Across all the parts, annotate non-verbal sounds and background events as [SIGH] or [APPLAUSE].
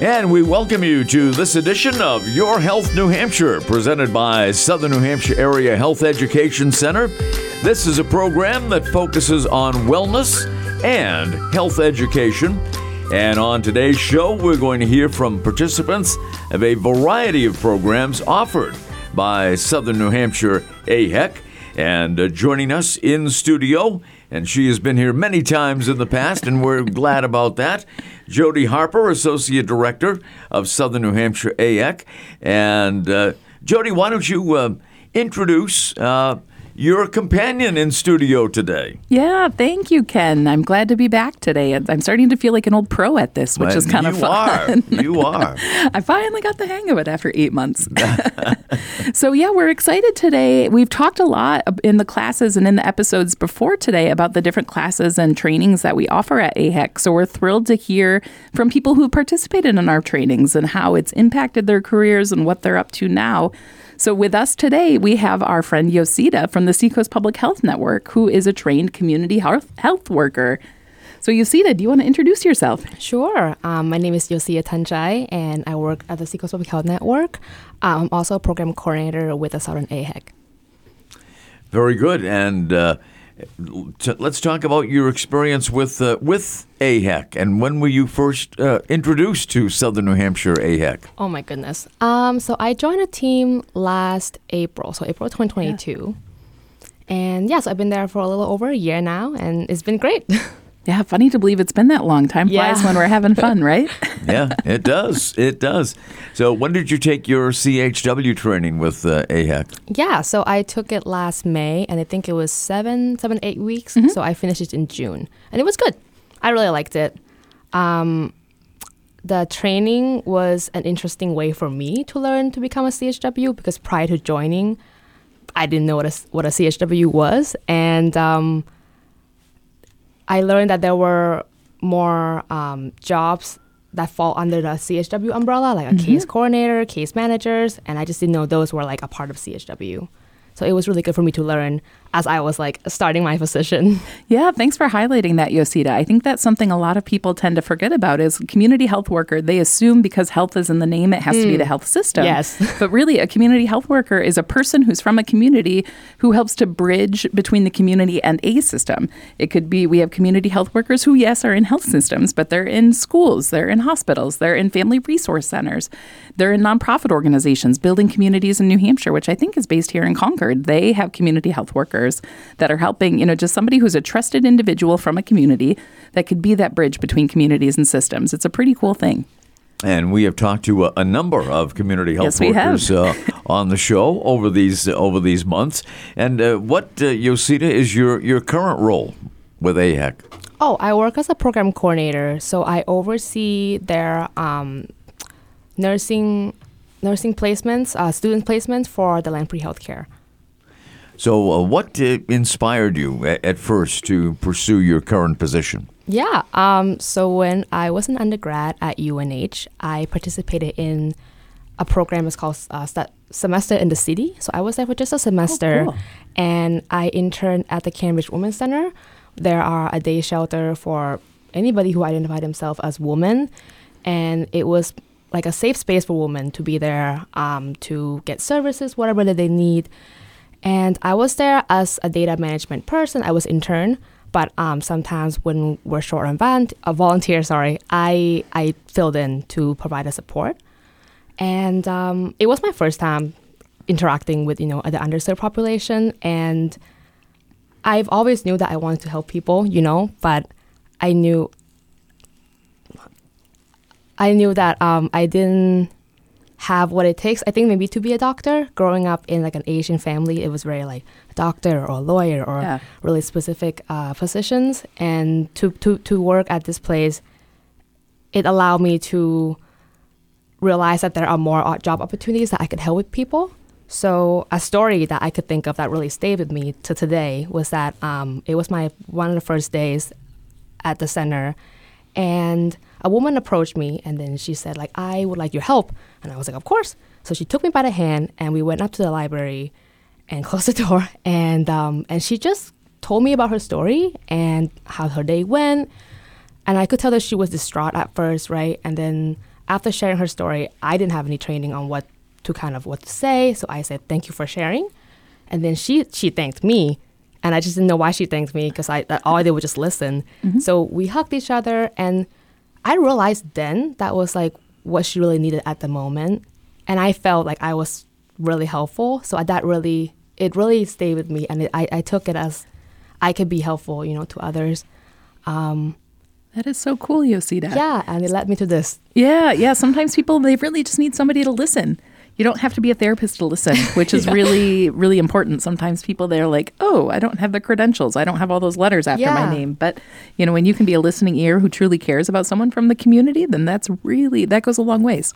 And we welcome you to this edition of Your Health New Hampshire, presented by Southern New Hampshire Area Health Education Center. This is a program that focuses on wellness and health education. And on today's show, we're going to hear from participants of a variety of programs offered by Southern New Hampshire AHEC. And uh, joining us in studio, and she has been here many times in the past, and we're glad about that. Jody Harper, Associate Director of Southern New Hampshire AHEC. And uh, Jody, why don't you uh, introduce uh, your companion in studio today. Yeah, thank you, Ken. I'm glad to be back today. I'm starting to feel like an old pro at this, which Well, is kind of you fun. are. You [LAUGHS] are. I finally got the hang of it after eight months. [LAUGHS] so, yeah, we're excited today. We've talked a lot in the classes and in the episodes before today about the different classes and trainings that we offer at AHEC. So, we're thrilled to hear from people who participated in our trainings and how it's impacted their careers and what they're up to now. So, with us today, we have our friend Yosita from the Seacoast Public Health Network, who is a trained community health, health worker. So, Yosita, do you want to introduce yourself? Sure. Um, my name is Yosia Tanjai, and I work at the Seacoast Public Health Network. Um, I'm also a program coordinator with the Southern AHEC. Very good. And uh, t- let's talk about your experience with uh, with AHEC and when were you first uh, introduced to Southern New Hampshire AHEC? Oh my goodness. Um, so I joined a team last April, so April 2022. And yes, I've been there for a little over a year now, and it's been great. [LAUGHS] Yeah, funny to believe it's been that long. Time flies Yeah. when we're having fun, right? [LAUGHS] Yeah, it does. It does. So when did you take your CHW training with uh, AHEC? yeah, so I took it last May, and I think it was seven, seven, eight weeks. So I finished it in June, and it was good. I really liked it. Um, the training was an interesting way for me to learn to become a CHW because prior to joining, I didn't know what a, what a CHW was, and um, I learned that there were more um, jobs that fall under the CHW umbrella, like a case coordinator, case managers, and I just didn't know those were like a part of CHW. So it was really good for me to learn as I was like starting my position. [LAUGHS] Yeah, thanks for highlighting that, Yosita. I think that's something a lot of people tend to forget about is community health worker. They assume because health is in the name, it has to be the mm. health system. Yes. [LAUGHS] but really, a community health worker is a person who's from a community who helps to bridge between the community and a system. It could be we have community health workers who, yes, are in health systems, but they're in schools, they're in hospitals, they're in family resource centers, they're in nonprofit organizations, building communities in New Hampshire, which I think is based here in Concord. They have community health workers that are helping, you know, just somebody who's a trusted individual from a community that could be that bridge between communities and systems. It's a pretty cool thing. And we have talked to a, a number of community health Yes, workers uh, [LAUGHS] on the show over these over these months. And uh, what, uh, Yosita, is your, your current role with AHEC? Oh, I work as a program coordinator, so I oversee their um, nursing nursing placements, uh, student placements for the Lamprey Healthcare. So, uh, what uh, inspired you at, at first to pursue your current position? Yeah. Um, so when I was an undergrad at UNH, I participated in a program. It's called uh, Sta- Semester in the City. So I was there for just a semester, cool. and I interned at the Cambridge Women's Center. There are a day shelter for anybody who identified themselves as woman, and it was like a safe space for women to be there um, to get services, whatever that they need. And I was there as a data management person. I was intern, but um, sometimes when we're short on van- a volunteer, sorry, I I filled in to provide a support. And um, it was my first time interacting with you know the underserved population, and I've always knew that I wanted to help people, you know, but I knew I knew that um, I didn't have what it takes. I think maybe to be a doctor. Growing up in like an Asian family, it was very like a doctor or a lawyer or Yeah. really specific uh, positions. And to, to to work at this place, it allowed me to realize that there are more job opportunities that I could help with people. So a story that I could think of that really stayed with me to today was that um, it was my one of the first days at the center, and a woman approached me and then she said like I would like your help, and I was like of course. So she took me by the hand and we went up to the library, and [LAUGHS] closed the door, and um, and she just told me about her story and how her day went, and I could tell that she was distraught at first, right? And then after sharing her story, I didn't have any training on what to kind of what to say, so I said thank you for sharing, and then she she thanked me, and I just didn't know why she thanked me because I all I did was just listen. So we hugged each other, and I realized then that was like what she really needed at the moment, and I felt like I was really helpful. So that really it really stayed with me, and it, I I took it as I could be helpful, you know, to others. Um, That is so cool, Yosita. yeah, and it led me to this. Yeah, yeah. Sometimes people they really just need somebody to listen. You don't have to be a therapist to listen, [LAUGHS] which is really, really important. Sometimes people they're like, "Oh, I don't have the credentials. I don't have all those letters after Yeah. my name." But you know, when you can be a listening ear who truly cares about someone from the community, then that's really that goes a long ways.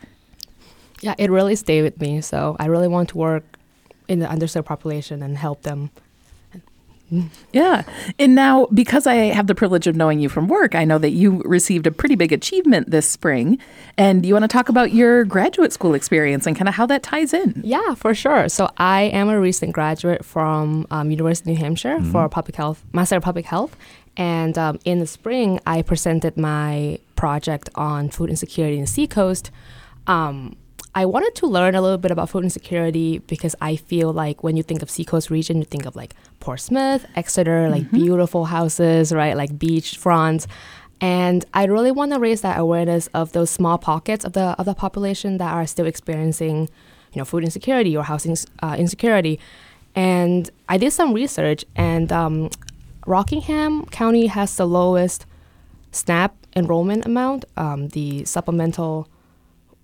Yeah, it really stayed with me. So I really want to work in the underserved population and help them. Yeah. And now, because I have the privilege of knowing you from work, I know that you received a pretty big achievement this spring. And you want to talk about your graduate school experience and kind of how that ties in. Yeah, for sure. So I am a recent graduate from um, University of New Hampshire for public health, Master of Public Health. And um, in the spring, I presented my project on food insecurity in the Seacoast. Um, I wanted to learn a little bit about food insecurity because I feel like when you think of Seacoast region, you think of like Portsmouth, Exeter, like beautiful houses, right? Like beach fronts. And I really want to raise that awareness of those small pockets of the of the population that are still experiencing, you know, food insecurity or housing uh, insecurity. And I did some research, and um, Rockingham County has the lowest SNAP enrollment amount, um, the supplemental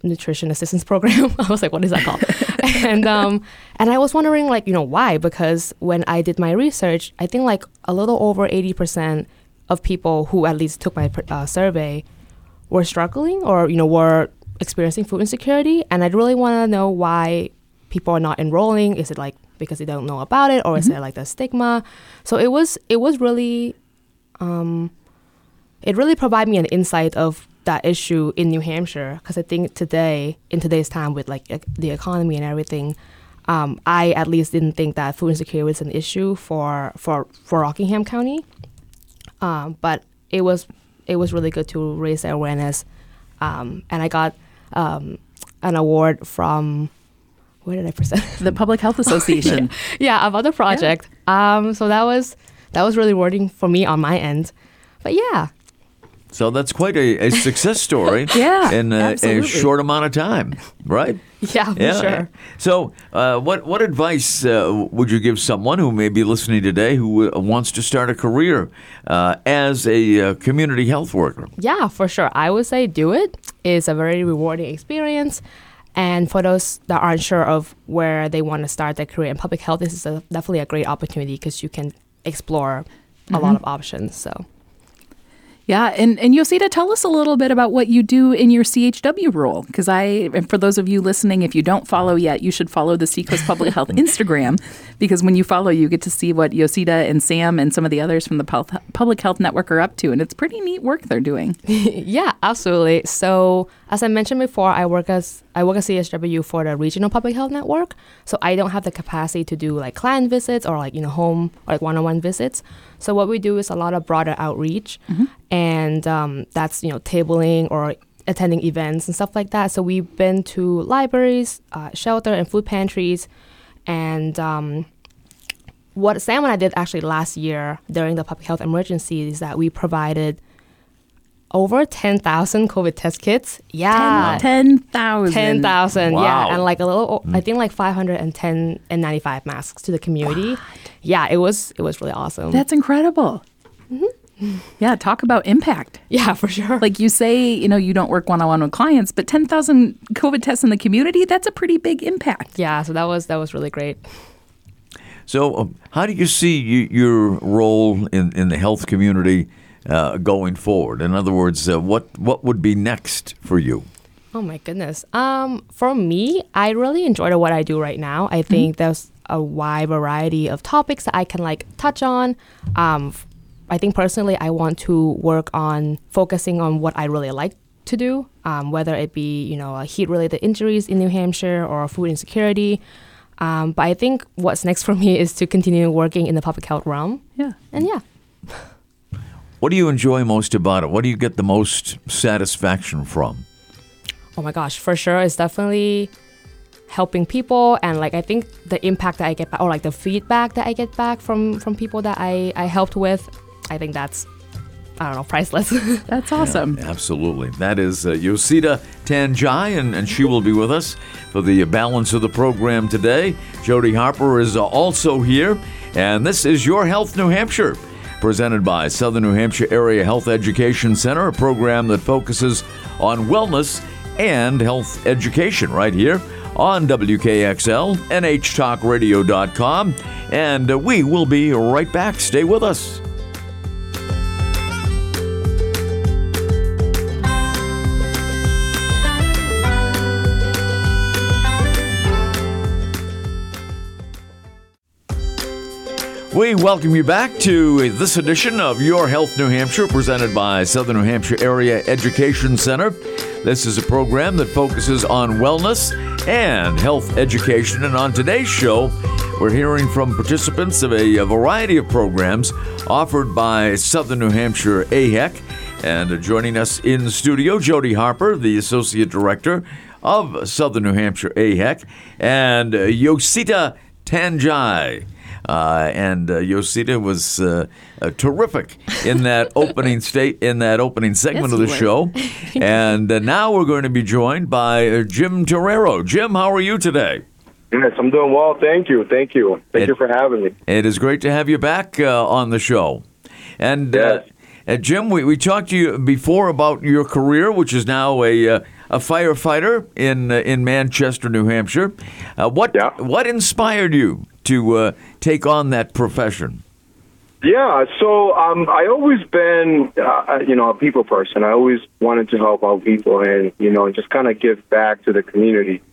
nutrition assistance program. [LAUGHS] I was like, what is that called? [LAUGHS] and um, and I was wondering, like, you know, why? Because when I did my research, I think like a little over eighty percent of people who at least took my uh, survey were struggling or you know were experiencing food insecurity, and I really want to know why people are not enrolling. Is it like because they don't know about it, or is it like the stigma? So it was it was really um, it really provided me an insight of that issue in New Hampshire because I think today, in today's time with like the economy and everything, um, I at least didn't think that food insecurity was an issue for for for Rockingham County. Um, but it was it was really good to raise awareness, um, and I got um, an award from where did I present? [LAUGHS] The Public Health Association. [LAUGHS] yeah, about the project. Um, so that was that was really rewarding for me on my end. But yeah, So that's quite a, a success story [LAUGHS] Yeah, in a, a short amount of time, right? [LAUGHS] yeah, for sure. So, uh, what what advice uh, would you give someone who may be listening today who uh, wants to start a career uh, as a uh, community health worker? Yeah, for sure. I would say do it. It's a very rewarding experience. And for those that aren't sure of where they want to start their career in public health, this is a, definitely a great opportunity because you can explore a lot of options. So, Yeah, and and Yosita, tell us a little bit about what you do in your CHW role, because I, and for those of you listening, if you don't follow yet, you should follow the Seacoast Public Health [LAUGHS] Instagram, because when you follow, you get to see what Yosita and Sam and some of the others from the Public Health Network are up to, and it's pretty neat work they're doing. [LAUGHS] yeah, absolutely. So, as I mentioned before, I work as I work at CSW for the Regional Public Health Network. So I don't have the capacity to do like client visits or like you know home or like one-on-one visits. So what we do is a lot of broader outreach, and um, that's you know tabling or attending events and stuff like that. So we've been to libraries, uh, shelter, and food pantries, and um, what Sam and I did actually last year during the public health emergency is that we provided over 10,000 COVID test kits. Yeah. 10,000. 10,000. Wow. Yeah. And like a little, I think like 510 and 95 masks to the community. Yeah. It was, it was really awesome. That's incredible. [LAUGHS] Yeah, talk about impact. yeah, for sure. Like you say, you know, you don't work one on one with clients, but 10,000 COVID tests in the community, that's a pretty big impact. yeah. So that was, that was really great. So, um, how do you see you, your role in, in the health community uh, going forward? In other words, uh, what what would be next for you? Oh my goodness. Um, for me, I really enjoy what I do right now. I think there's a wide variety of topics that I can like touch on. Um, f- I think personally, I want to work on focusing on what I really like to do, um, whether it be you know heat-related injuries in New Hampshire or food insecurity. Um, but I think what's next for me is to continue working in the public health realm. Yeah. And yeah, [LAUGHS] What do you enjoy most about it? What do you get the most satisfaction from? oh my gosh, for sure, it's definitely helping people and like I think the impact that I get back or like the feedback that I get back from from people that I I helped with, I think that's I don't know, priceless. [LAUGHS] That's awesome. Yeah, absolutely. That is uh, Yosita Tanjai, and, and she will be with us for the balance of the program today. Jody Harper is uh, also here, and this is Your Health New Hampshire, presented by Southern New Hampshire Area Health Education Center, a program that focuses on wellness and health education right here on WKXL, NHTalkRadio.com, and uh, we will be right back. Stay with us. We welcome you back to this edition of Your Health New Hampshire, presented by Southern New Hampshire Area Education Center. This is a program that focuses on wellness and health education. And on today's show, we're hearing from participants of a, variety of programs offered by Southern New Hampshire AHEC. And joining us in studio, Jody Harper, the Associate Director of Southern New Hampshire AHEC, and Yosita Tanjai. Uh, and uh, Yosita was uh, uh terrific in that [LAUGHS] opening state in that opening segment yes, of the show. [LAUGHS] and uh, now we're going to be joined by uh, Jim Torero. Jim, how are you today? Yes, I'm doing well. Thank you. Thank you. Thank it, you for having me. It is great to have you back on the show. And yes. Jim, we, we talked to you before about your career, which is now a a firefighter in in Manchester, New Hampshire. what yeah. what inspired you to uh, take on that profession? Yeah, so um, I always been, uh, you know, a people person. I always wanted to help out people and, you know, just kind of give back to the community.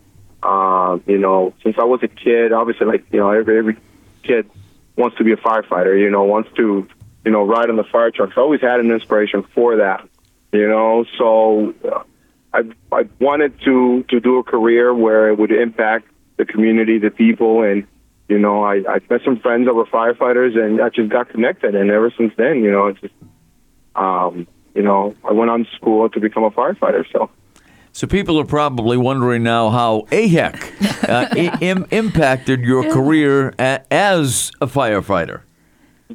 Uh, you know, since I was a kid, obviously, like, you know, every, every kid wants to be a firefighter, you know, wants to, you know, ride on the fire trucks. I always had an inspiration for that, you know, so uh, I, I wanted to, to do a career where it would impact the community, the people, and, you know, I, I met some friends that were firefighters, and I just got connected. And ever since then, you know, it's just, um, you know, I went on to school to become a firefighter. So. So people are probably wondering now how AHEC uh, [LAUGHS] Im- impacted your career a- as a firefighter.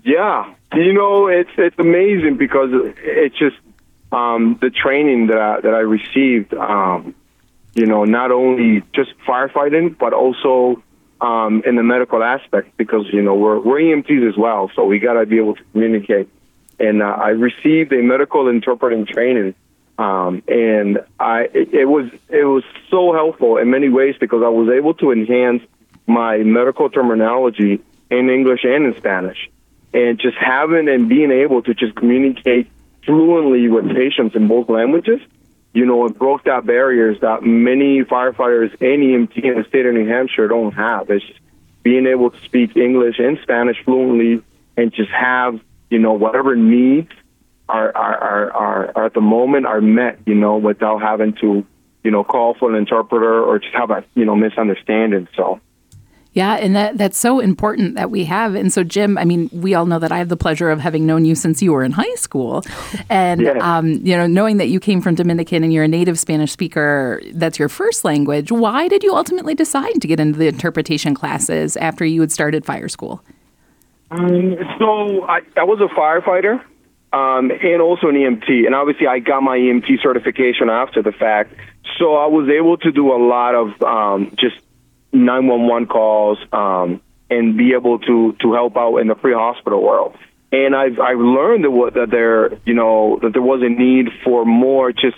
Yeah, you know it's it's amazing because it's just um, the training that I, that I received. Um, you know, not only just firefighting, but also um, in the medical aspect because you know we're we're EMTs as well, so we got to be able to communicate. And uh, I received a medical interpreting training, um, and I it, it was it was so helpful in many ways because I was able to enhance my medical terminology in English and in Spanish, and just having and being able to just communicate fluently with patients in both languages you know, it broke that barriers that many firefighters and EMT in the state of New Hampshire don't have. It's being able to speak English and Spanish fluently and just have, you know, whatever needs are, are, are, are, are at the moment are met, you know, without having to, you know, call for an interpreter or just have a, you know, misunderstanding. So, yeah, and that that's so important that we have. And so, Jim, I mean, we all know that I have the pleasure of having known you since you were in high school, [LAUGHS] and yeah. um, you know, knowing that you came from Dominican and you're a native Spanish speaker, that's your first language. Why did you ultimately decide to get into the interpretation classes after you had started fire school? Um, so I, I was a firefighter um, and also an EMT, and obviously I got my EMT certification after the fact. So I was able to do a lot of um, just 911 calls um, and be able to to help out in the pre-hospital world. And I've I've learned that that there you know that there was a need for more just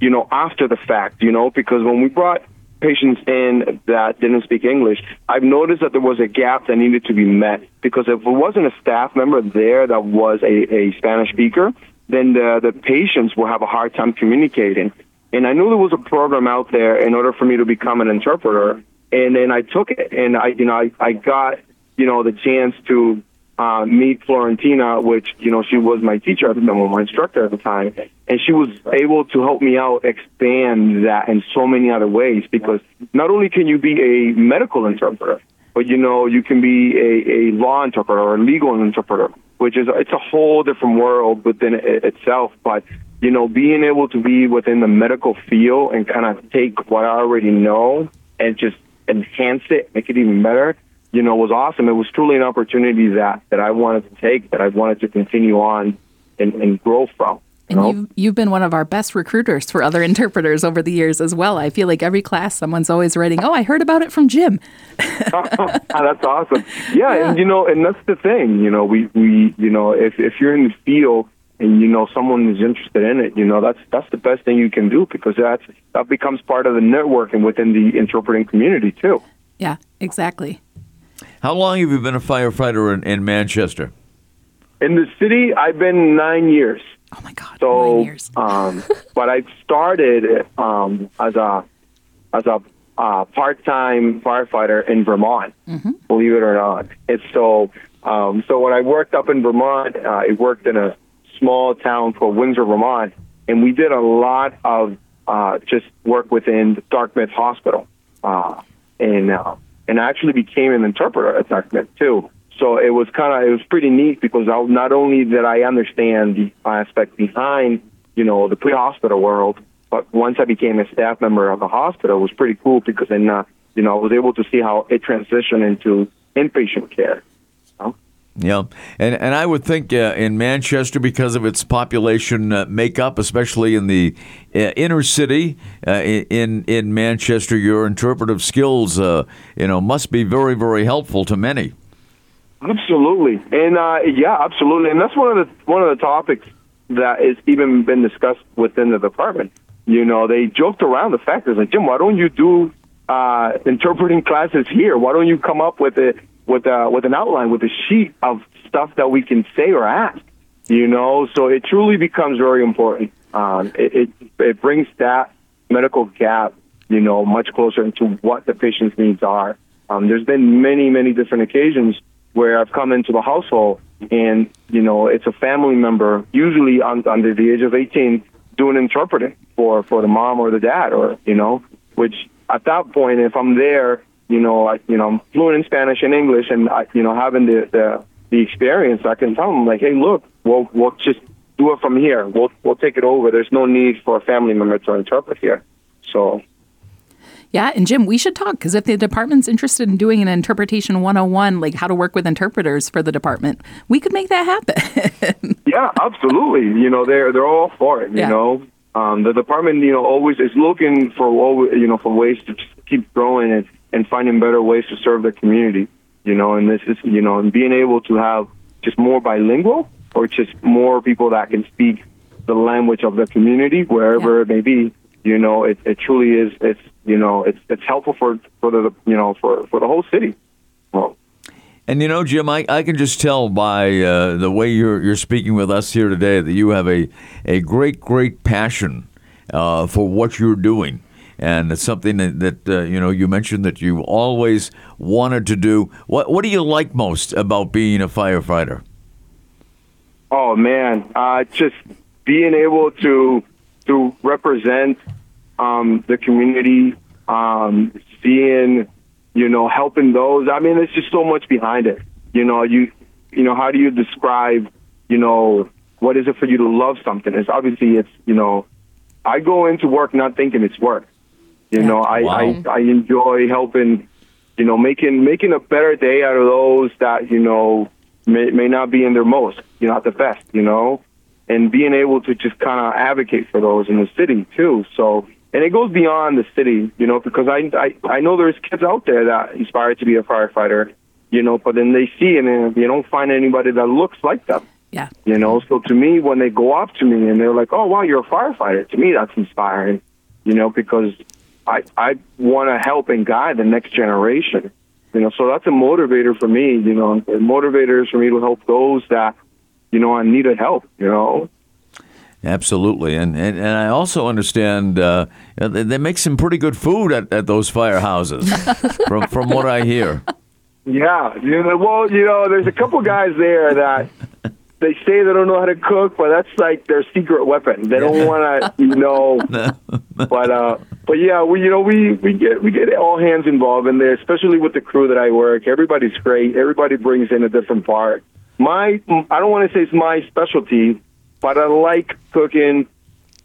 you know after the fact you know because when we brought patients in that didn't speak English, I've noticed that there was a gap that needed to be met because if there wasn't a staff member there that was a, a Spanish speaker, then the, the patients will have a hard time communicating. And I knew there was a program out there in order for me to become an interpreter and then I took it, and I, you know, I, I got, you know, the chance to uh, meet Florentina, which, you know, she was my teacher at the time, my instructor at the time, and she was able to help me out expand that in so many other ways because not only can you be a medical interpreter, but you know, you can be a, a law interpreter or a legal interpreter, which is it's a whole different world within it itself. But you know, being able to be within the medical field and kind of take what I already know and just enhance it, make it even better, you know, was awesome. It was truly an opportunity that, that I wanted to take, that I wanted to continue on and, and grow from. And know? you've, you've been one of our best recruiters for other [LAUGHS] interpreters over the years as well. I feel like every class, someone's always writing, Oh, I heard about it from Jim. [LAUGHS] [LAUGHS] Ah, that's awesome. Yeah, and you know, and that's the thing. You know, we we you know, if if you're in the field and you know someone is interested in it, you know, that's that's the best thing you can do because that's that becomes part of the networking within the interpreting community too. Yeah, exactly. How long have you been a firefighter in, in Manchester? In the city, I've been nine years. Oh my God, So, nine years. [LAUGHS] um, but I started um, as a as a uh, part-time firefighter in Vermont. Believe it or not, it's so. Um, so when I worked up in Vermont, uh, I worked in a small town called Windsor, Vermont, and we did a lot of uh, just work within Dartmouth Hospital, uh, and uh, and I actually became an interpreter at Dartmouth too. So it was kind of it was pretty neat because I, not only did I understand the aspect behind you know the pre-hospital world, but once I became a staff member of the hospital, it was pretty cool because then uh, you know I was able to see how it transitioned into inpatient care. Yeah, and and I would think uh, in Manchester because of its population uh, makeup, especially in the uh, inner city, uh, in in Manchester, your interpretive skills, uh, you know, must be very very helpful to many. Absolutely, and uh, yeah, absolutely, and that's one of the one of the topics that has even been discussed within the department. You know, they joked around the fact is like Jim, why don't you do interpreting classes here? Why don't you come up with a with a with an outline with a sheet of stuff that we can say or ask? You know, so it truly becomes very important. Um, it, it it brings that medical gap, you know, much closer into what the patient's needs are. Um, there's been many, many different occasions where I've come into the household and, you know, it's a family member, usually un- under the age of 18, doing interpreting for, for the mom or the dad or, you know, which at that point, if I'm there, you know, I, you know, I'm fluent in Spanish and English and, I, you know, having the, the, the experience, I can tell them like, hey, look, we'll, we'll just do it from here. We'll, we'll take it over. There's no need for a family member to interpret here. So, Yeah, and Jim, we should talk because if the department's interested in doing an interpretation 101, like how to work with interpreters for the department, we could make that happen. [LAUGHS] Yeah, absolutely. You know, they're they're all for it. You Yeah. know, um, the department, you know, always is looking for you know for ways to keep growing and and finding better ways to serve the community. You know, and this is you know, and being able to have just more bilingual or just more people that can speak the language of the community wherever Yeah. it may be. You know, it, it truly is. It's you know, it's it's helpful for for the you know for for the whole city. Well, And you know, Jim, I, I can just tell by uh, the way you're you're speaking with us here today that you have a a great great passion uh, for what you're doing, and it's something that, that uh, you know you mentioned that you always wanted to do. What what do you like most about being a firefighter? Oh man, uh, just being able to to represent um, the community, um, seeing, you know, helping those. I mean, there's just so much behind it. You know, you you know, how do you describe, you know, what is it for you to love something? It's obviously it's you know, I go into work not thinking it's work. You know, I, Wow. I I enjoy helping, you know, making making a better day out of those that you know may may not be in their most, you know, at the best, you know, and being able to just kind of advocate for those in the city too. So, and it goes beyond the city, you know, because I I I know there's kids out there that aspire to be a firefighter, you know, but then they see and then you don't find anybody that looks like them. yeah. You know, so to me, when they go up to me and they're like, "Oh, wow, you're a firefighter," to me, that's inspiring. You know, because I I want to help and guide the next generation. You know, so that's a motivator for me. You know, a motivator is for me to help those that you know I needed help. You know, Absolutely, and and, and I also understand uh, they, they make some pretty good food at, at those firehouses, [LAUGHS] from from what I hear. yeah. You know, well, you know, there's a couple guys there that. They say they don't know how to cook, but that's like their secret weapon. They don't want to, you know, [LAUGHS] but uh, but yeah, we you know we we get we get all hands involved in there, especially with the crew that I work. Everybody's great. Everybody brings in a different part. My I don't want to say it's my specialty, but I like cooking.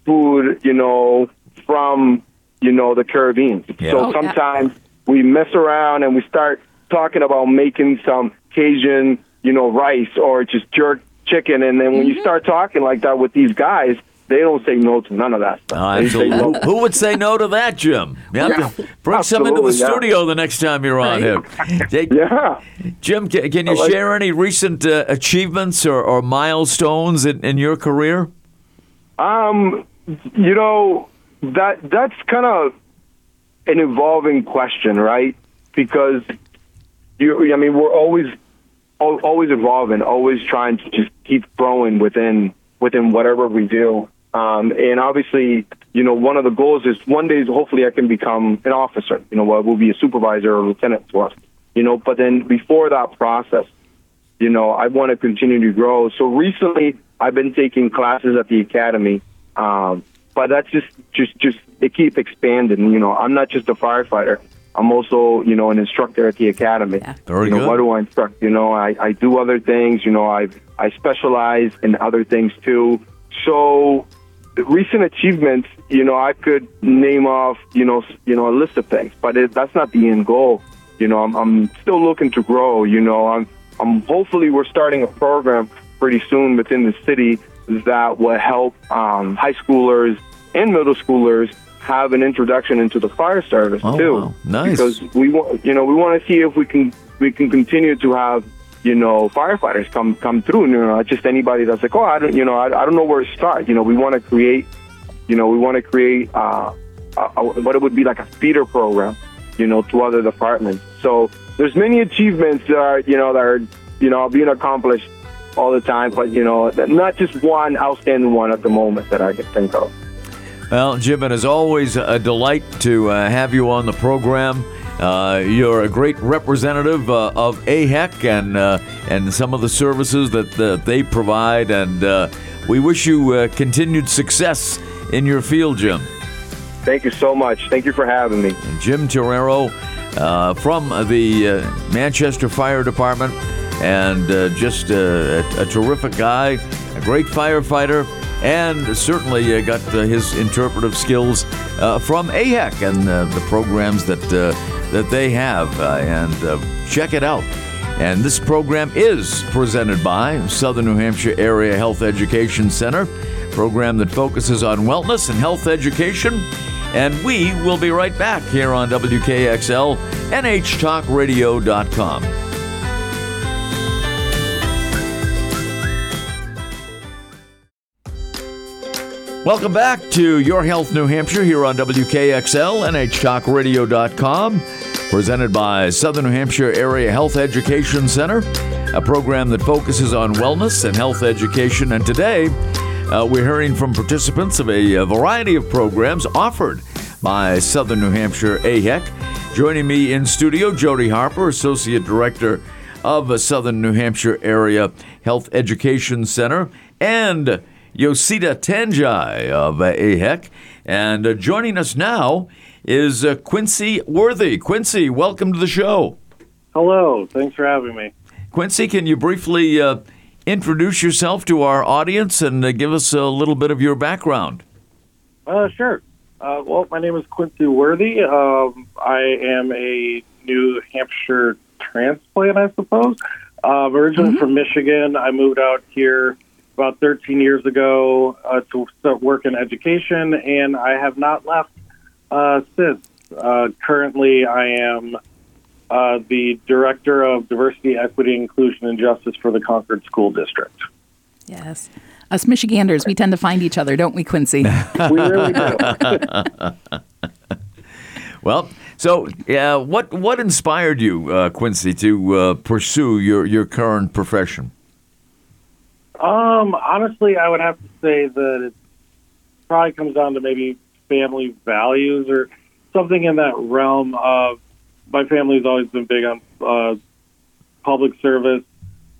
food, you know, from you know the Caribbean. Yeah. So Oh, yeah. sometimes we mess around and we start talking about making some Cajun, you know, rice or just jerk chicken, and then when you start talking like that with these guys, they don't say no to none of that stuff. They say absolutely. no. Who, who would say no to that, Jim? Yeah, Yeah. Bring some into the yeah. studio the next time you're on here. Yeah. Jim, can, can you like- share any recent uh, achievements or, or milestones in, in your career? Um, you know that that's kind of an evolving question, right? Because you, I mean, we're always al- always evolving, always trying to just keep growing within within whatever we do. Um, and obviously, you know, one of the goals is one day, hopefully, I can become an officer. You know, I will be a supervisor or lieutenant to us. You know, but then before that process, you know, I want to continue to grow. So recently, I've been taking classes at the academy, um, but that's just, just, just it keeps expanding. You know, I'm not just a firefighter. I'm also, you know, an instructor at the academy. Yeah. Very you know, good. what do I instruct? You know, I, I do other things. You know, I I specialize in other things too. So, the recent achievements, you know, I could name off, you know, you know, a list of things, but it, that's not the end goal. You know, I'm, I'm still looking to grow. You know, I'm, I'm hopefully we're starting a program pretty soon within the city that will help um, high schoolers and middle schoolers have an introduction into the fire service Oh, too. wow. Nice. Because we want, you know, we want to see if we can we can continue to have you know firefighters come come through. You know, not just anybody that's like, oh, I don't, you know, I, I don't know where to start. You know, we want to create, you know, we want to create uh, a, a, what it would be like a feeder program, you know, to other departments. So there's many achievements that are, you know, that are, you know, being accomplished all the time, but you know, not just one outstanding one at the moment that I can think of. Well, Jim, it is always a delight to uh, have you on the program. Uh, you're a great representative uh, of AHEC and uh, and some of the services that, that they provide, and uh, we wish you uh, continued success in your field, Jim. Thank you so much. Thank you for having me. Jim Torero uh, from the uh, Manchester Fire Department, and uh, just uh, a, a terrific guy, a great firefighter, and certainly uh, got uh, his interpretive skills uh, from AHEC and the programs that that they have. And check it out. And this program is presented by Southern New Hampshire Area Health Education Center, program that focuses on wellness and health education. And we will be right back here on WKXL, NHTalkRadio.com. Welcome back to Your Health New Hampshire here on WKXL, NHTalkRadio.com, presented by Southern New Hampshire Area Health Education Center, a program that focuses on wellness and health education. And today, uh, we're hearing from participants of a, a variety of programs offered by Southern New Hampshire AHEC. Joining me in studio, Jody Harper, Associate Director of the Southern New Hampshire Area Health Education Center, and Yosita Tanjai of uh, AHEC. And uh, joining us now is uh, Quincy Worthy. Quincy, welcome to the show. Hello, thanks for having me. Quincy, can you briefly uh, introduce yourself to our audience and uh, give us a little bit of your background? Uh, sure. Uh, well, my name is Quincy Worthy. Um, I am a New Hampshire transplant, I suppose. Uh, originally from Michigan. I moved out here about 13 years ago uh, to start work in education, and I have not left uh, since. Uh, currently, I am uh, the Director of Diversity, Equity, Inclusion, and Justice for the Concord School District. Yes. Us Michiganders, we tend to find each other, don't we, Quincy? [LAUGHS] We really do. [LAUGHS] Well, so yeah, what what inspired you, uh, Quincy, to uh, pursue your, your current profession? Um, honestly, I would have to say that it probably comes down to maybe family values or something in that realm of my family's always been big on uh, public service.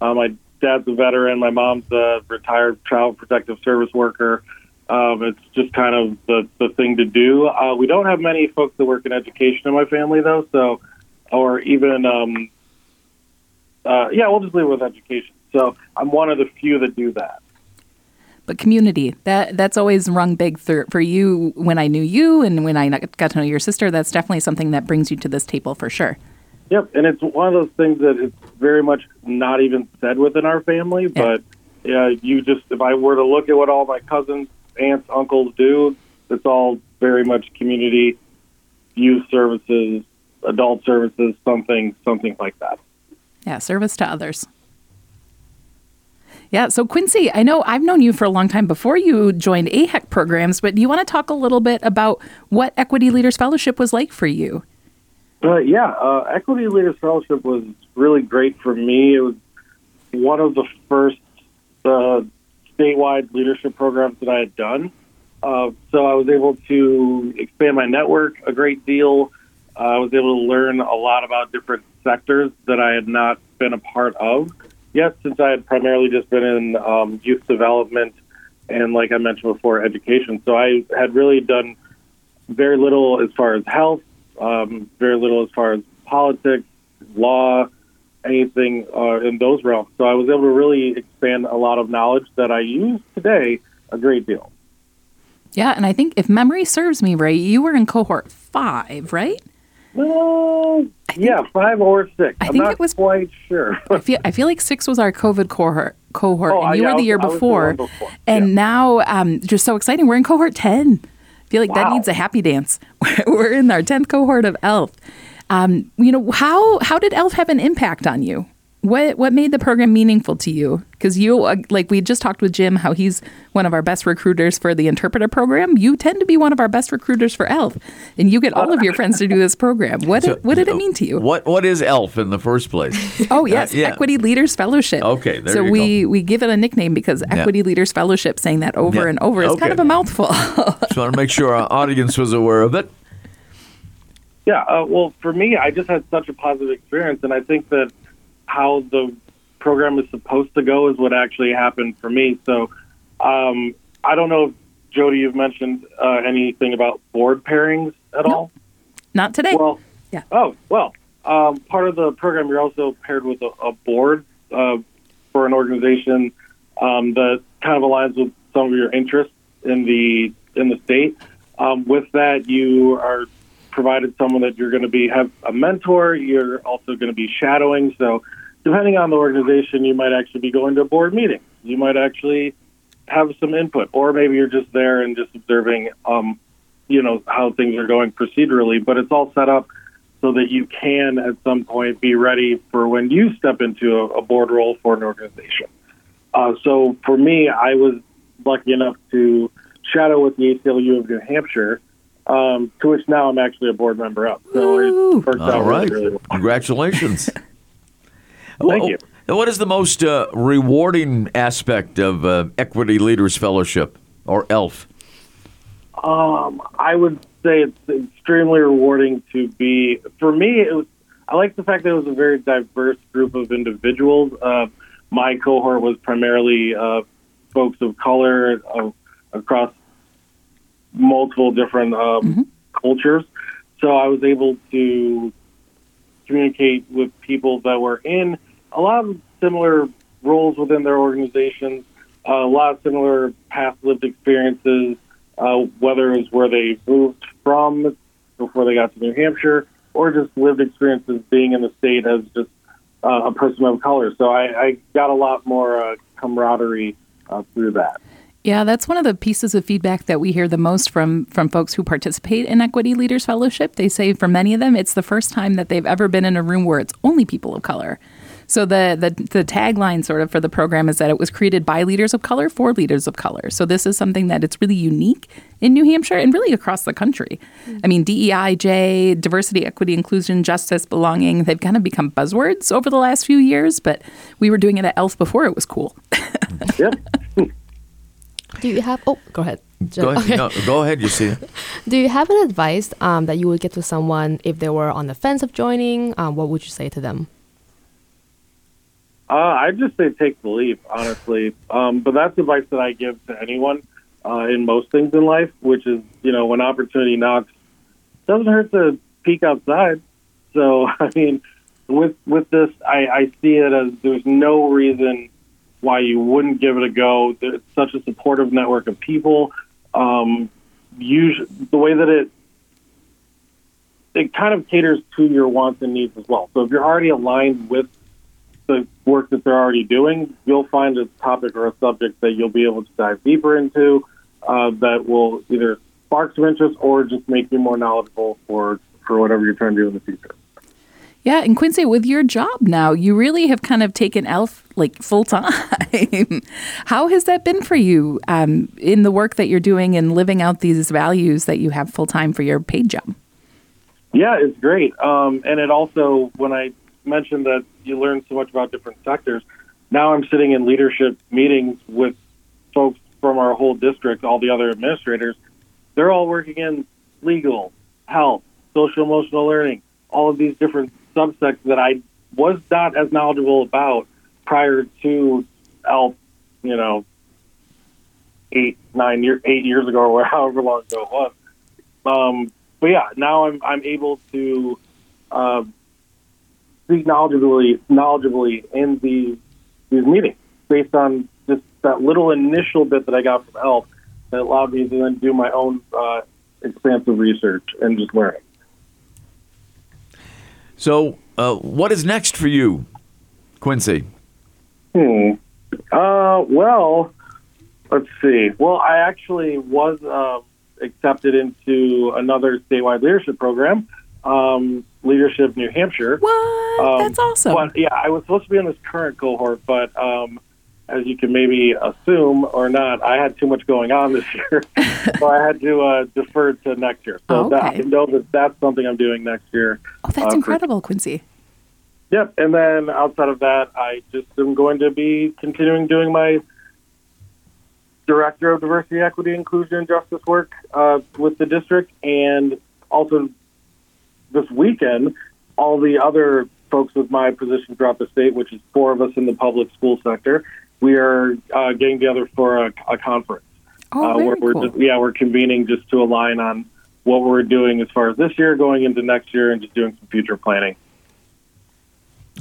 Uh, my dad's a veteran. My mom's a retired child protective service worker. Um, it's just kind of the, the thing to do. Uh, we don't have many folks that work in education in my family, though, so, or even, um, uh, yeah, we'll just leave it with education. So I'm one of the few that do that. but community that that's always rung big for, for you when I knew you and when I got to know your sister. That's definitely something that brings you to this table for sure. Yep, and it's one of those things that it's very much not even said within our family, Yeah. but yeah, you just if I were to look at what all my cousins, aunts, uncles do, it's all very much community, youth services, adult services, something something like that. Yeah, service to others. Yeah, so Quincy, I know I've known you for a long time before you joined AHEC programs, but do you want to talk a little bit about what Equity Leaders Fellowship was like for you? Uh, yeah, uh, Equity Leaders Fellowship was really great for me. It was one of the first uh, statewide leadership programs that I had done. Uh, so I was able to expand my network a great deal. Uh, I was able to learn a lot about different sectors that I had not been a part of yet, since I had primarily just been in um, youth development and, like I mentioned before, education. So I had really done very little as far as health, um, very little as far as politics, law, anything uh, in those realms. So I was able to really expand a lot of knowledge that I use today a great deal. Yeah, and I think if memory serves me right, you were in cohort five, right? Uh, yeah, five or six. I I'm think not it was- quite sure. I feel I feel like six was our COVID cohort cohort, Oh, and you yeah, were I the was- year was the before, one before, and yeah. now um, just so exciting. We're in cohort ten. I feel like that needs a happy dance. [LAUGHS] we're in our tenth cohort of ELF. Um, you know how how did ELF have an impact on you? What what made the program meaningful to you? Because you uh, like we just talked with Jim how he's one of our best recruiters for the interpreter program. You tend to be one of our best recruiters for ELF, and you get all of your [LAUGHS] friends to do this program. What did, what did it mean to you? What What is ELF in the first place? Oh yes, yeah. Equity Leaders Fellowship. Okay, there so you we we give it a nickname because Equity Leaders Fellowship, saying that over Yeah. and over is Okay. kind of a mouthful. [LAUGHS] Just want to make sure our audience was aware of it. Yeah, uh, well, for me, I just had such a positive experience, and I think that how the program is supposed to go is what actually happened for me. So, um, I don't know if Jody, you've mentioned uh, anything about board pairings at all. Not today. Well, Yeah. Oh, well, um, part of the program, you're also paired with a, a board uh, for an organization um, that kind of aligns with some of your interests in the in the state. Um, with that, you are provided someone that you're going to be have a mentor. You're also going to be shadowing. So, depending on the organization, you might actually be going to a board meeting. You might actually have some input, or maybe you're just there and just observing. Um, you know how things are going procedurally, but it's all set up so that you can at some point be ready for when you step into a, a board role for an organization. Uh, so for me, I was lucky enough to shadow with the ACLU of New Hampshire, um, to which now I'm actually a board member of. So Woo. it worked All out right. really, really well. Congratulations. [LAUGHS] Thank you. What is the most uh, rewarding aspect of uh, Equity Leaders Fellowship or ELF? Um, I would say it's extremely rewarding to be. For me, it was. I like the fact that it was a very diverse group of individuals. Uh, my cohort was primarily uh, folks of color uh, across multiple different um, cultures. So I was able to communicate with people that were in a lot of similar roles within their organizations, uh, a lot of similar past lived experiences, uh, whether it was where they moved from before they got to New Hampshire or just lived experiences being in the state as just uh, a person of color. So I, I got a lot more uh, camaraderie uh, through that. Yeah, that's one of the pieces of feedback that we hear the most from from folks who participate in Equity Leaders Fellowship. They say for many of them, it's the first time that they've ever been in a room where it's only people of color. So the the the tagline sort of for the program is that it was created by leaders of color for leaders of color. So this is something that it's really unique in New Hampshire and really across the country. I mean, DEI, J, diversity, equity, inclusion, justice, belonging, they've kind of become buzzwords over the last few years, but we were doing it at ELF before it was cool. [LAUGHS] Yep. Do you have? Oh, go ahead. Go ahead. Okay. No, go ahead. You see. [LAUGHS] Do you have an advice um, that you would give to someone if they were on the fence of joining? Um, what would you say to them? Uh, I'd just say take the leap, honestly. Um, but that's advice that I give to anyone uh, in most things in life, which is, you know, when opportunity knocks, it doesn't hurt to peek outside. So, [LAUGHS] I mean, with with this, I, I see it as there's no reason why you wouldn't give it a go. It's such a supportive network of people. Um, usually, the way that it it kind of caters to your wants and needs as well. So if you're already aligned with the work that they're already doing, you'll find a topic or a subject that you'll be able to dive deeper into uh, that will either spark some interest or just make you more knowledgeable for for whatever you're trying to do in the future. Yeah, and Quincy, with your job now, you really have kind of taken ELF like full time. [LAUGHS] How has that been for you um, in the work that you're doing and living out these values that you have full time for your paid job? Yeah, it's great. Um, and it also, when I mentioned that you learn so much about different sectors, now I'm sitting in leadership meetings with folks from our whole district, all the other administrators. They're all working in legal, health, social emotional learning, all of these different subsects that I was not as knowledgeable about prior to ELF, you know, eight, nine years, eight years ago, [LAUGHS] or however long ago it was. Um, but yeah, now I'm I'm able to uh, speak knowledgeably knowledgeably in these these meetings based on just that little initial bit that I got from ELF that allowed me to then do my own uh, expansive research and just learning. So, uh, what is next for you, Quincy? Hmm. Uh, well, let's see. Well, I actually was uh, accepted into another statewide leadership program, um, Leadership New Hampshire. What? Um, That's awesome. But yeah, I was supposed to be in this current cohort, but um, as you can maybe assume or not, I had too much going on this [LAUGHS] year, so I had to uh, defer to next year. So Oh, that, okay. I know that that's something I'm doing next year. oh, that's uh, for- incredible, Quincy. Yep. And then outside of that, I just am going to be continuing doing my director of diversity, equity, inclusion, and justice work uh, with the district, and also this weekend, all the other folks with my position throughout the state, which is four of us in the public school sector, we are uh, getting together for a, a conference Oh, uh, very where we're cool. just yeah we're convening just to align on what we're doing as far as this year, going into next year, and just doing some future planning.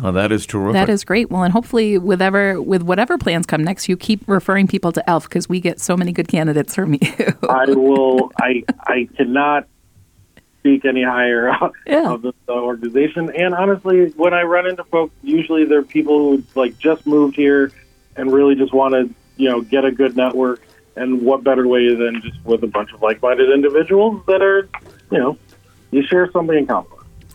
Oh, that is terrific. That is great. Well, and hopefully, with ever with whatever plans come next, you keep referring people to ELF because we get so many good candidates from you. [LAUGHS] I will. I I cannot speak any higher [LAUGHS] Yeah. of the, the organization. And honestly, when I run into folks, usually they're people who like just moved here and really just want to you know get a good network. And what better way than just with a bunch of like-minded individuals that are you know you share something in common.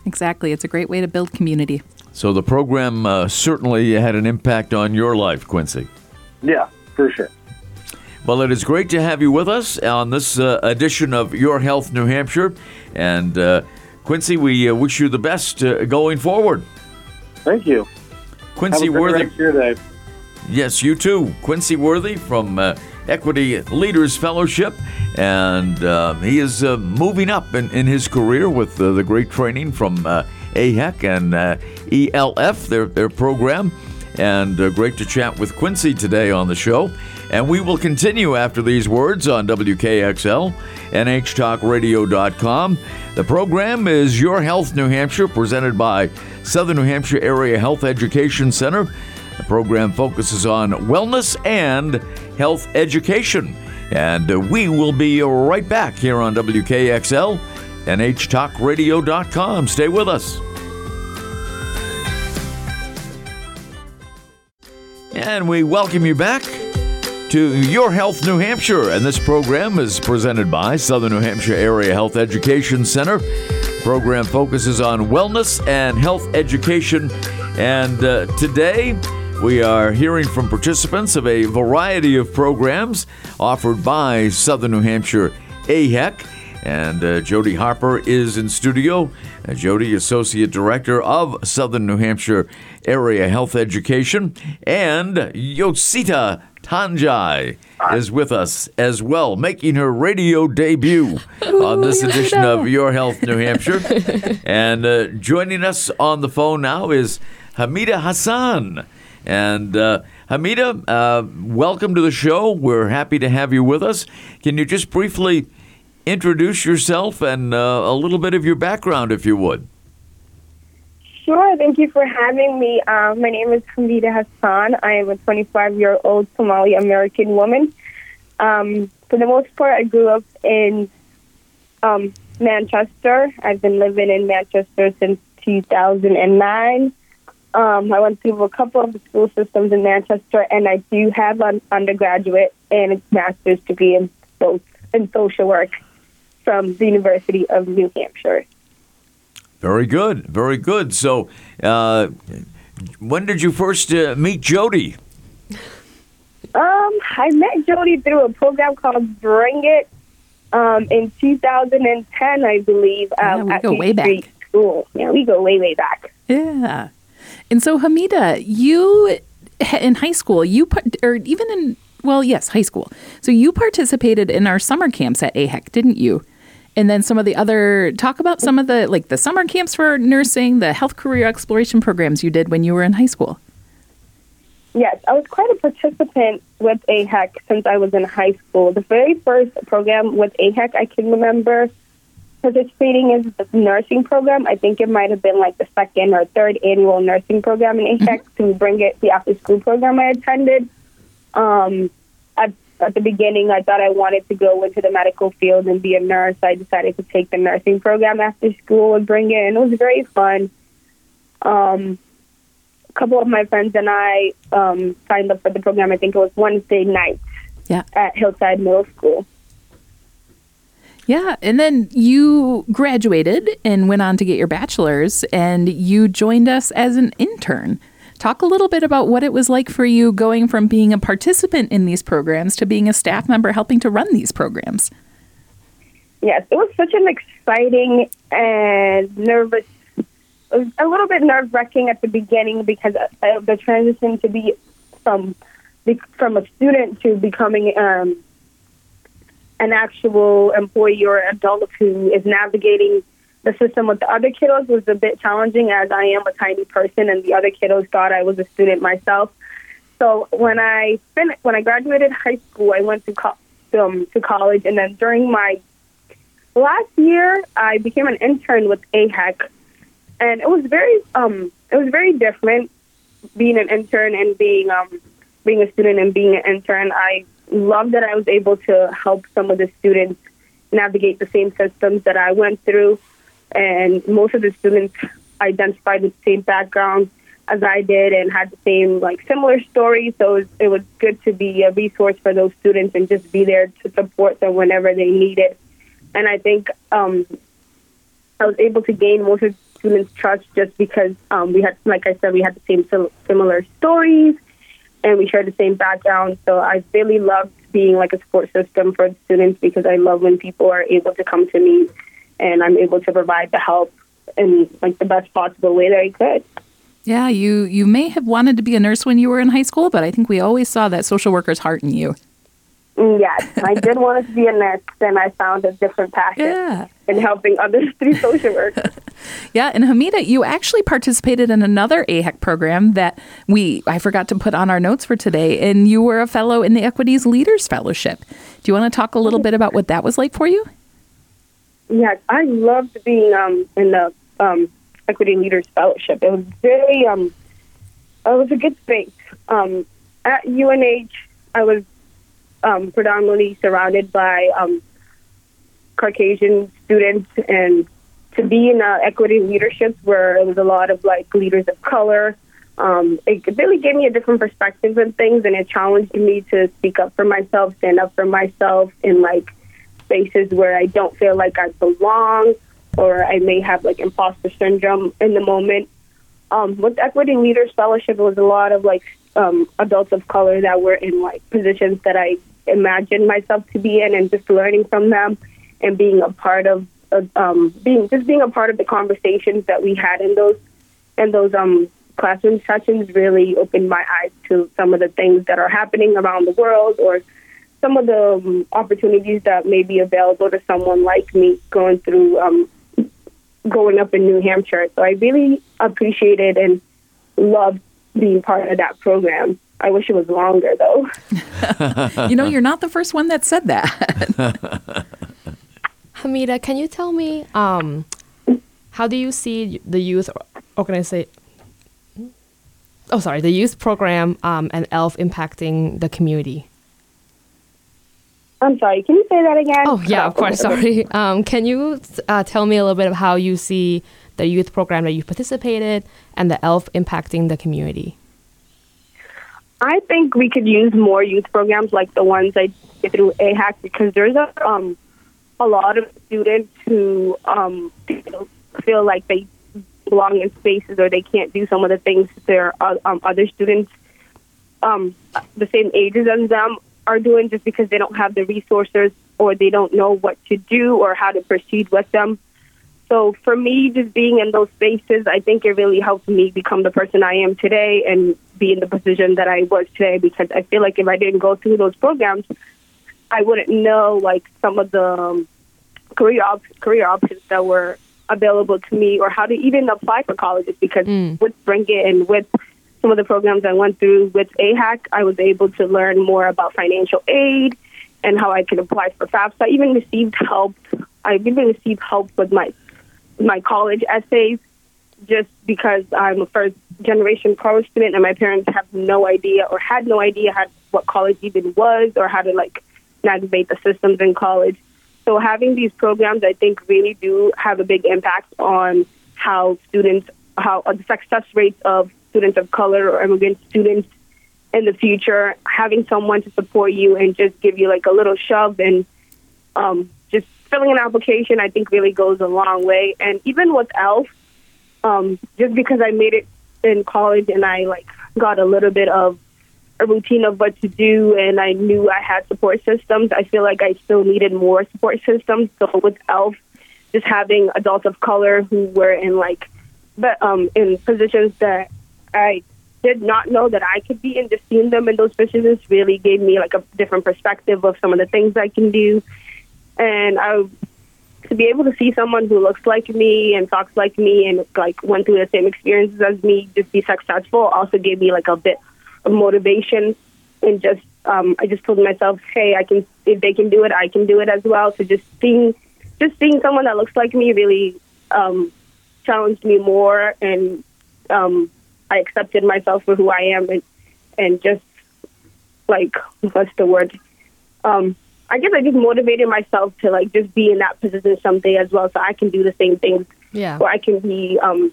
exactly. It's a great way to build community. so the program uh, certainly had an impact on your life, Quincy. Yeah, for sure. Well, it is great to have you with us on this uh, edition of Your Health New Hampshire. And uh, Quincy, we uh, wish you the best uh, going forward. Thank you. Quincy Have a Yes, you too. Quincy Worthy from uh, Equity Leaders Fellowship. And uh, he is uh, moving up in, in his career with uh, the great training from uh, AHEC and uh, ELF, their, their program. And great to chat with Quincy today on the show. And we will continue after these words on WKXL, NHTalkRadio.com. The program is Your Health New Hampshire, presented by Southern New Hampshire Area Health Education Center. The program focuses on wellness and health education. And uh, we will be right back here on WKXL, and NHTalkRadio.com. Stay with us. And we welcome you back to Your Health New Hampshire. And this program is presented by Southern New Hampshire Area Health Education Center. Program focuses on wellness and health education. And uh, today we are hearing from participants of a variety of programs offered by Southern New Hampshire AHEC. And uh, Jody Harper is in studio. Uh, Jody, Associate Director of Southern New Hampshire Area Health Education. And Yosita Tanjai is with us as well, making her radio debut on this edition of Your Health New Hampshire. [LAUGHS] and uh, joining us on the phone now is Hamida Hassan. And uh, Hamida, uh, welcome to the show. We're happy to have you with us. Can you just briefly introduce yourself and uh, a little bit of your background, if you would? sure. Thank you for having me. Um, my name is Hamida Hassan. I am a 25 year old Somali American woman. Um, for the most part, I grew up in um, Manchester. I've been living in Manchester since 2009. Um, I went through a couple of the school systems in Manchester, and I do have an undergraduate and a master's degree in both in social work from the University of New Hampshire. Very good, very good. So, uh, when did you first uh, meet Jody? Um, I met Jody through a program called Bring It um, in 2010, I believe. Yeah, Um, we at go Main way back. Street School. Yeah, we go way, way back. Yeah. And so, Hamida, you in high school, you par- or even in well, yes, high school. So you participated in our summer camps at AHEC, didn't you? And then some of the other talk about some of the like the summer camps for nursing, the health career exploration programs you did when you were in high school. Yes, I was quite a participant with AHEC since I was in high school. The very first program with AHEC I can remember participating in the nursing program. I think it might have been like the second or third annual nursing program in AHEC to bring it the after school program I attended. Um, at, at the beginning, I thought I wanted to go into the medical field and be a nurse. I decided to take the nursing program after school and bring it, and it was very fun. Um, a couple of my friends and I um, signed up for the program. I think it was Wednesday night Yeah. at Hillside Middle School. Yeah, and then you graduated and went on to get your bachelor's, and you joined us as an intern. Talk a little bit about what it was like for you going from being a participant in these programs to being a staff member helping to run these programs. Yes, it was such an exciting and nervous. A little bit nerve wracking at the beginning because of the transition to be from from a student to becoming um, an actual employee or adult who is navigating the system with the other kiddos was a bit challenging as I am a tiny person and the other kiddos thought I was a student myself. So when I fin- when I graduated high school, I went to co- um, to college, and then during my last year, I became an intern with AHEC, and it was very um it was very different being an intern and being um being a student and being an intern. I love that I was able to help some of the students navigate the same systems that I went through, and most of the students identified with the same background as I did and had the same like similar stories. So it was, it was good to be a resource for those students and just be there to support them whenever they needed. And I think um, I was able to gain most of the students' trust just because um, we had, like I said, we had the same sim- similar stories and we shared the same background. So I really loved being like a support system for students because I love when people are able to come to me and I'm able to provide the help in like the best possible way that I could. Yeah, you you may have wanted to be a nurse when you were in high school, but I think we always saw that social worker's heart in you. Mm, Yes, I did want to be a nurse, then I found a different passion [LAUGHS] Yeah. in helping others through social work. [LAUGHS] Yeah, and Hamida, you actually participated in another AHEC program that we I forgot to put on our notes for today, and you were a fellow in the Equities Leaders Fellowship. Do you want to talk a little bit about what that was like for you? Yes, I loved being um, in the um, Equity Leaders Fellowship. It was very, um, it was a good space. Um, at UNH, I was um, predominantly surrounded by um, Caucasian students, and to be in uh, equity leadership where it was a lot of like leaders of color, um, it really gave me a different perspective on things, and it challenged me to speak up for myself, stand up for myself in like spaces where I don't feel like I belong or I may have like imposter syndrome in the moment. Um, with Equity Leaders Fellowship, it was a lot of like um, adults of color that were in like positions that I imagined myself to be in, and just learning from them and being a part of, of um, being just being a part of the conversations that we had in those in those um, classroom sessions really opened my eyes to some of the things that are happening around the world or some of the um, opportunities that may be available to someone like me going through um, growing up in New Hampshire. So I really appreciated and loved being part of that program. I wish it was longer though. [LAUGHS] You know, you're not the first one that said that. [LAUGHS] Hamida, can you tell me um, how do you see the youth organization. Oh, sorry, the youth program um, and ELF impacting the community. I'm sorry. Can you say that again? Oh, yeah, of course. [LAUGHS] Sorry. Um, can you uh, tell me a little bit of how you see the youth program that you participated and the ELF impacting the community? I think we could use more youth programs like the ones I did through AHEC because there's a um, a lot of students who um, feel, like they belong in spaces or they can't do some of the things their uh, um, other students um, the same ages as them are doing just because they don't have the resources or they don't know what to do or how to proceed with them. So for me, just being in those spaces, I think it really helped me become the person I am today and be in the position that I was today because I feel like if I didn't go through those programs, I wouldn't know like some of the um, career op- career options that were available to me or how to even apply for colleges because Mm. with Bring It and with some of the programs I went through with AHEC, I was able to learn more about financial aid and how I could apply for FAFSA. I even received help. I even received help with my my college essays just because I'm a first generation college student and my parents have no idea or had no idea how, what college even was or how to like navigate the systems in college. So having these programs, I think, really do have a big impact on how students, how uh, the success rates of students of color or immigrant students in the future. Having someone to support you and just give you like a little shove and um, just filling an application, I think, really goes a long way. And even with ELF, um, just because I made it in college and I like got a little bit of a routine of what to do and I knew I had support systems, I feel like I still needed more support systems. So with ELF, just having adults of color who were in like, but um, in positions that I did not know that I could be in, just seeing them in those positions really gave me like a different perspective of some of the things I can do. And I to be able to see someone who looks like me and talks like me and like went through the same experiences as me just be successful also gave me like a bit motivation and just um I just told myself, hey, I can if they can do it, I can do it as well. So just seeing just seeing someone that looks like me really um challenged me more and um I accepted myself for who I am and and just like what's the word? Um I guess I just motivated myself to like just be in that position someday as well, so I can do the same things, Yeah. or I can be, um,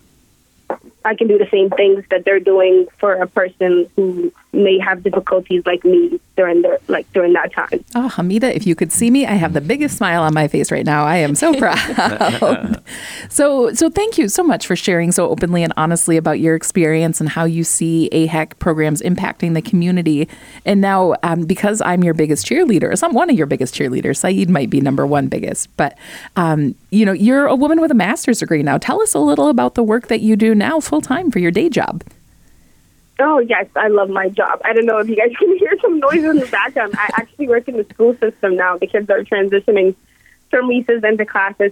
I can do the same things that they're doing for a person who may have difficulties like me during their like during that time. Oh, Hamida, if you could see me, I have the biggest smile on my face right now. I am so [LAUGHS] proud. so, so thank you so much for sharing so openly and honestly about your experience and how you see AHEC programs impacting the community. And now, um, because I'm your biggest cheerleader, so I'm one of your biggest cheerleaders. Saeed might be number one biggest, but um, you know, you're a woman with a master's degree now. Tell us a little about the work that you do now, full time for your day job. Oh yes, I love my job. I don't know if you guys [LAUGHS] can hear some noise in the background. I actually work in the school system now. The kids are transitioning from recess into classes.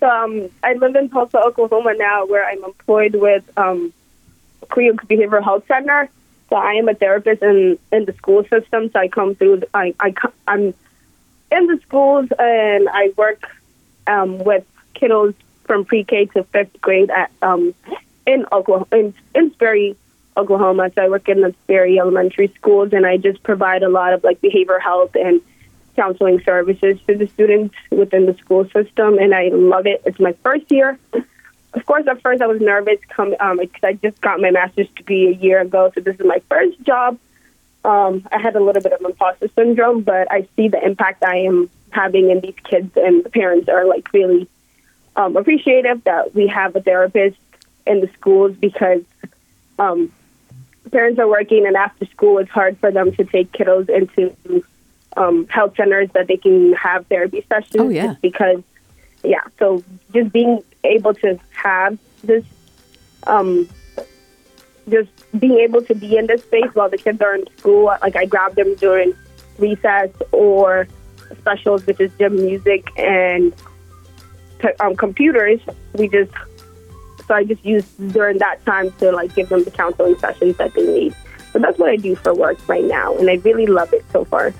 So um, I live in Tulsa, Oklahoma now, where I'm employed with um, Creo Behavioral Health Center. So I am a therapist in in the school system. So I come through. I, I I'm in the schools and I work um, with kiddos from pre-K to fifth grade at um, in Oklahoma in, in Sperry, Oklahoma. So I work in the Sperry Elementary Schools, and I just provide a lot of like behavioral health and counseling services to the students within the school system, and I love it. It's my first year. Of course, at first I was nervous come um, because I just got my master's degree a year ago, so this is my first job. Um, I had a little bit of imposter syndrome, but I see the impact I am having in these kids, and the parents are like really um, appreciative that we have a therapist in the schools because um, parents are working, and after school, it's hard for them to take kiddos into um, health centers that they can have therapy sessions. Oh, yeah. just because, yeah. So just being able to have this, um, just being able to be in this space while the kids are in school, like I grab them during recess or specials, which is gym music and um, computers. We just so I just use during that time to like give them the counseling sessions that they need. So that's what I do for work right now, and I really love it so far.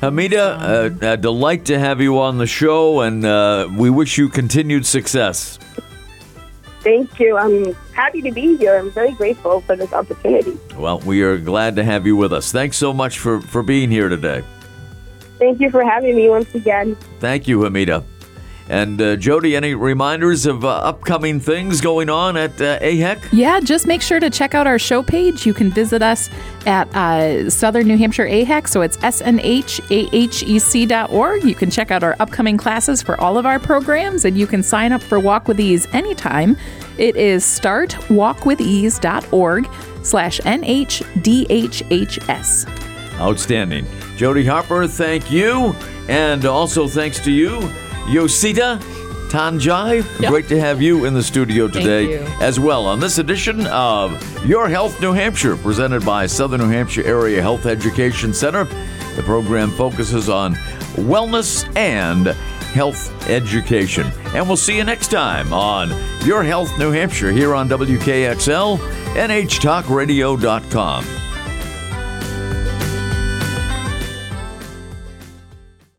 Hamida, uh, a delight to have you on the show, and uh, we wish you continued success. Thank you. I'm happy to be here. I'm very grateful for this opportunity. Well, we are glad to have you with us. Thanks so much for, for being here today. Thank you for having me once again. Thank you, Hamida. And uh, Jody, any reminders of uh, upcoming things going on at uh, AHEC? Yeah, just make sure to check out our show page. You can visit us at uh, Southern New Hampshire AHEC, so it's snhahec.org. You can check out our upcoming classes for all of our programs, and you can sign up for Walk with Ease anytime. It is startwalkwithease.org slash NHDHHS. Outstanding. Jody Harper, thank you. And also thanks to you, Yosita Tanjai. Yep. Great to have you in the studio today as well on this edition of Your Health New Hampshire, presented by Southern New Hampshire Area Health Education Center. The program focuses on wellness and health education. And we'll see you next time on Your Health New Hampshire here on WKXL, NHTalkRadio.com.